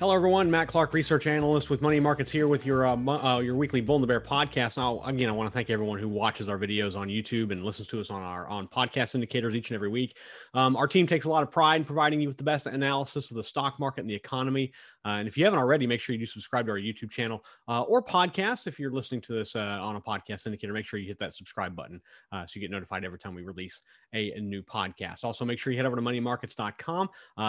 Hello, everyone. Matt Clark, research analyst with Money Markets, here with your uh, uh, your weekly Bull and the Bear podcast. Now, again, I want to thank everyone who watches our videos on YouTube and listens to us on our on podcast indicators each and every week. Um, our team takes a lot of pride in providing you with the best analysis of the stock market and the economy. Uh, and if you haven't already, make sure you do subscribe to our YouTube channel uh, or podcast. If you're listening to this uh, on a podcast indicator, make sure you hit that subscribe button uh, so you get notified every time we release a, a, new podcast. Also, make sure you head over to moneymarkets.com.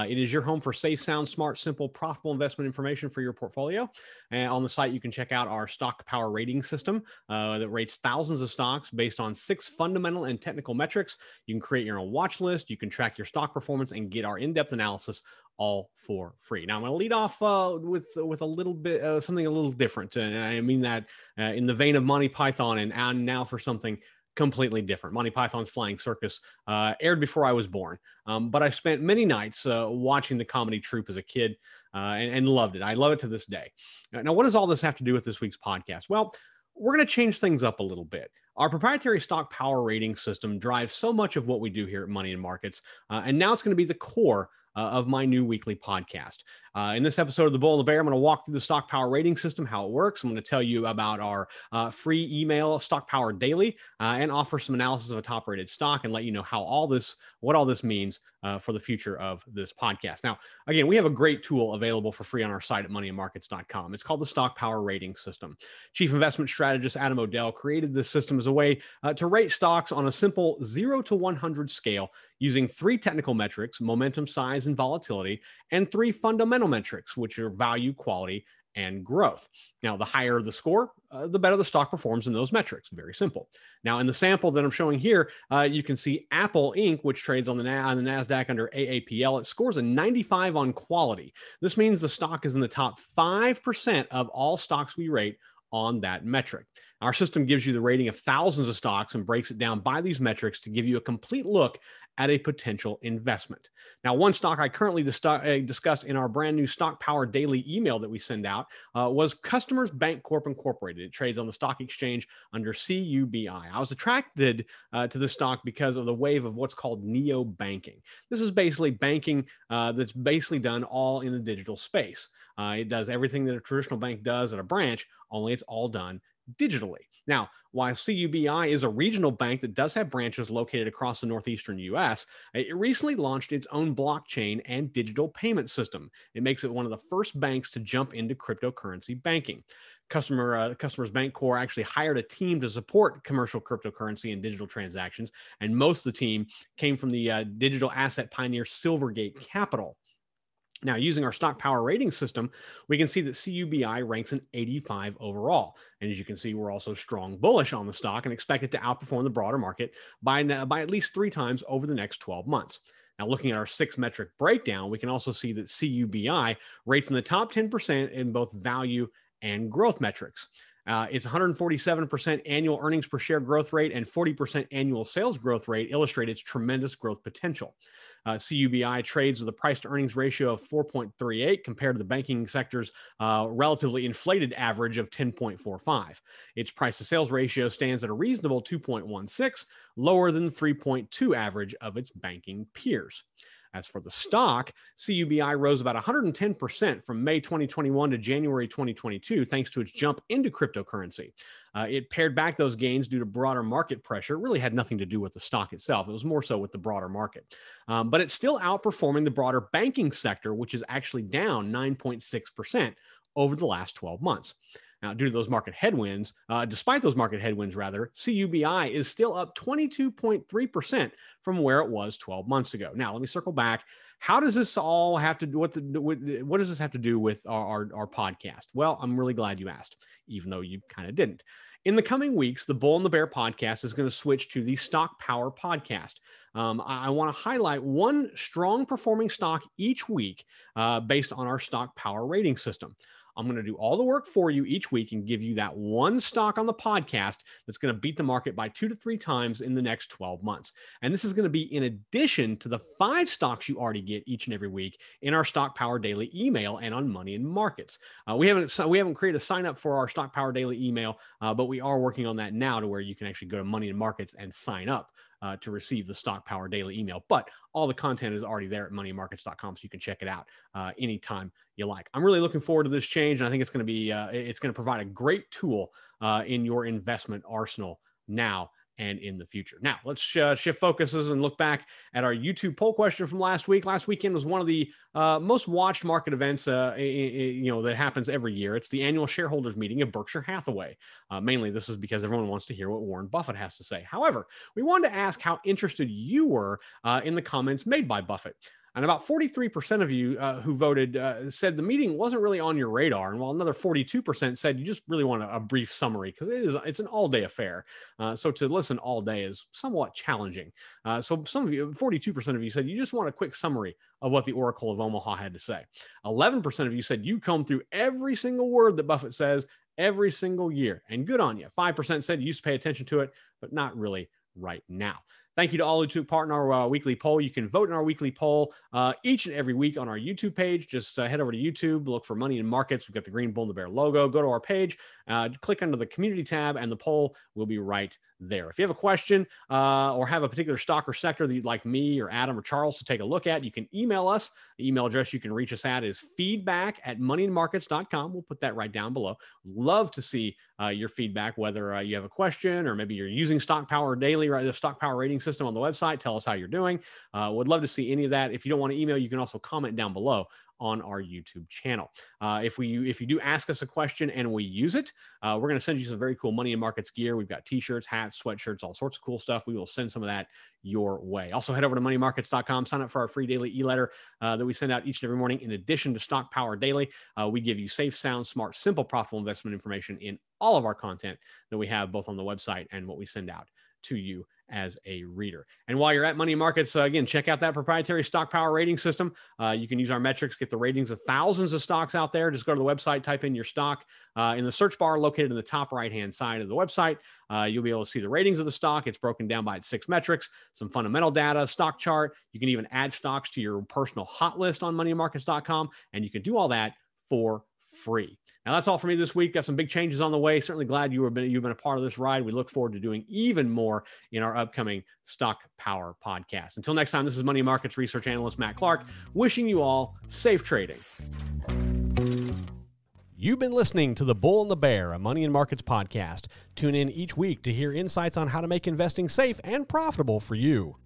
It is your home for safe, sound, smart, simple, profitable investment information for your portfolio. And on the site, you can check out our stock power rating system uh, that rates thousands of stocks based on six fundamental and technical metrics. You can create your own watch list. You can track your stock performance and get our in-depth analysis all for free. Now I'm going to lead off uh, with with a little bit uh, something a little different, and I mean that uh, in the vein of Monty Python, and, and now for something completely different. Monty Python's Flying Circus uh, aired before I was born, um, but I spent many nights uh, watching the comedy troupe as a kid uh, and, and loved it. I love it to this day. Now, what does all this have to do with this week's podcast? Well, we're going to change things up a little bit. Our proprietary stock power rating system drives so much of what we do here at Money and Markets, uh, and now it's going to be the core uh, of my new weekly podcast. Uh, in this episode of The Bull and the Bear, I'm going to walk through the Stock Power rating system, how it works. I'm going to tell you about our uh, free email, Stock Power Daily, uh, and offer some analysis of a top rated stock and let you know how all this, what all this means uh, for the future of this podcast. Now, again, we have a great tool available for free on our site at moneyandmarkets.com. It's called the Stock Power Rating System. Chief investment strategist Adam O'Dell created this system as a way uh, to rate stocks on a simple 0 to 100 scale using three technical metrics momentum, size, and volatility, and three fundamental metrics, which are value, quality, and growth. Now, the higher the score, uh, the better the stock performs in those metrics. Very simple. Now, in the sample that I'm showing here, uh, you can see Apple Inc., which trades on the, on the NASDAQ under AAPL. It scores a 95 on quality. This means the stock is in the top 5% of all stocks we rate on that metric. Our system gives you the rating of thousands of stocks and breaks it down by these metrics to give you a complete look at a potential investment. Now, one stock I currently dis- uh, discussed in our brand new Stock Power Daily email that we send out uh, was Customers Bancorp Incorporated. It trades on the stock exchange under CUBI. I was attracted uh, to this stock because of the wave of what's called neo banking. This is basically banking uh, that's basically done all in the digital space. Uh, it does everything that a traditional bank does at a branch, only it's all done digitally. Now, while CUBI is a regional bank that does have branches located across the northeastern US, it recently launched its own blockchain and digital payment system. It makes it one of the first banks to jump into cryptocurrency banking. Customer uh, Customers Bancorp actually hired a team to support commercial cryptocurrency and digital transactions, and most of the team came from the uh, digital asset pioneer Silvergate Capital. Now, using our stock power rating system, we can see that CUBI ranks an 85 overall. And as you can see, we're also strong bullish on the stock and expect it to outperform the broader market by, by at least three times over the next 12 months. Now, looking at our six metric breakdown, we can also see that CUBI rates in the top 10% in both value and growth metrics. Uh, its 147% annual earnings per share growth rate and 40% annual sales growth rate illustrate its tremendous growth potential. Uh, CUBI trades with a price to earnings ratio of 4.38 compared to the banking sector's uh, relatively inflated average of 10.45. Its price to sales ratio stands at a reasonable 2.16, lower than the 3.2 average of its banking peers. As for the stock, CUBI rose about 110% from May 2021 to January 2022, thanks to its jump into cryptocurrency. Uh, it pared back those gains due to broader market pressure. It really had nothing to do with the stock itself. It was more so with the broader market. Um, but it's still outperforming the broader banking sector, which is actually down 9.6% over the last 12 months. Now, due to those market headwinds, uh, despite those market headwinds, rather, CUBI is still up 22.3% from where it was 12 months ago. Now, let me circle back. How does this all have to do what the what does this have to do with our, our, our podcast? Well, I'm really glad you asked, even though you kind of didn't. In the coming weeks, the Bull and the Bear podcast is going to switch to the Stock Power podcast. Um, I, I want to highlight one strong performing stock each week uh, based on our Stock Power rating system. I'm going to do all the work for you each week and give you that one stock on the podcast that's going to beat the market by two to three times in the next 12 months. And this is going to be in addition to the five stocks you already get each and every week in our Stock Power Daily email and on Money and Markets. Uh, we haven't we haven't created a sign up for our Stock Power Daily email, uh, but we are working on that now to where you can actually go to Money and Markets and sign up uh, to receive the Stock Power Daily email. But all the content is already there at moneymarkets.com, so you can check it out uh, anytime you like. I'm really looking forward to this change, and I think it's going to be uh, it's going to provide a great tool uh, in your investment arsenal now and in the future. Now, let's uh, shift focuses and look back at our YouTube poll question from last week. Last weekend was one of the uh, most watched market events, uh, you know, that happens every year. It's the annual shareholders meeting of Berkshire Hathaway. Uh, mainly, this is because everyone wants to hear what Warren Buffett has to say. However, we wanted to ask how interested you were uh, in the comments made by Buffett. And about 43% of you uh, who voted uh, said the meeting wasn't really on your radar. And while another 42% said you just really want a, a brief summary because it is it's an all day affair. Uh, so to listen all day is somewhat challenging. Uh, so some of you, 42% of you said you just want a quick summary of what the Oracle of Omaha had to say. 11% of you said you comb through every single word that Buffett says every single year. And good on you. 5% said you used to pay attention to it, but not really right now. Thank you to all who took part in our uh, weekly poll. You can vote in our weekly poll uh, each and every week on our YouTube page. Just uh, head over to YouTube, look for Money and Markets. We've got the green bull and the bear logo. Go to our page, uh, click under the community tab, and the poll will be right there. If you have a question uh, or have a particular stock or sector that you'd like me or Adam or Charles to take a look at, you can email us. The email address you can reach us at is feedback at moneyandmarkets.com. We'll put that right down below. Love to see uh, your feedback, whether you have a question or maybe you're using Stock Power Daily, right? The Stock Power Rating system on the website. Tell us how you're doing. Uh, would love to see any of that. If you don't want to email, you can also comment down below on our YouTube channel. Uh, if we if you do ask us a question and we use it, uh, we're going to send you some very cool money and markets gear. We've got t-shirts, hats, sweatshirts, all sorts of cool stuff. We will send some of that your way. Also, head over to moneymarkets.com, sign up for our free daily e-letter uh, that we send out each and every morning. In addition to Stock Power Daily, uh, we give you safe, sound, smart, simple, profitable investment information in all of our content that we have both on the website and what we send out to you as a reader. And while you're at Money Markets, uh, again, check out that proprietary stock power rating system. Uh, you can use our metrics, get the ratings of thousands of stocks out there. Just go to the website, type in your stock uh, in the search bar located in the top right hand side of the website. Uh, you'll be able to see the ratings of the stock. It's broken down by its six metrics, some fundamental data, stock chart. You can even add stocks to your personal hot list on moneymarkets.com, and you can do all that for free. Now that's all for me this week. Got some big changes on the way. Certainly glad you have been you've been a part of this ride. We look forward to doing even more in our upcoming Stock Power podcast. Until next time, this is Money Markets research analyst Matt Clark, wishing you all safe trading. You've been listening to The Bull and the Bear, a Money and Markets podcast. Tune in each week to hear insights on how to make investing safe and profitable for you.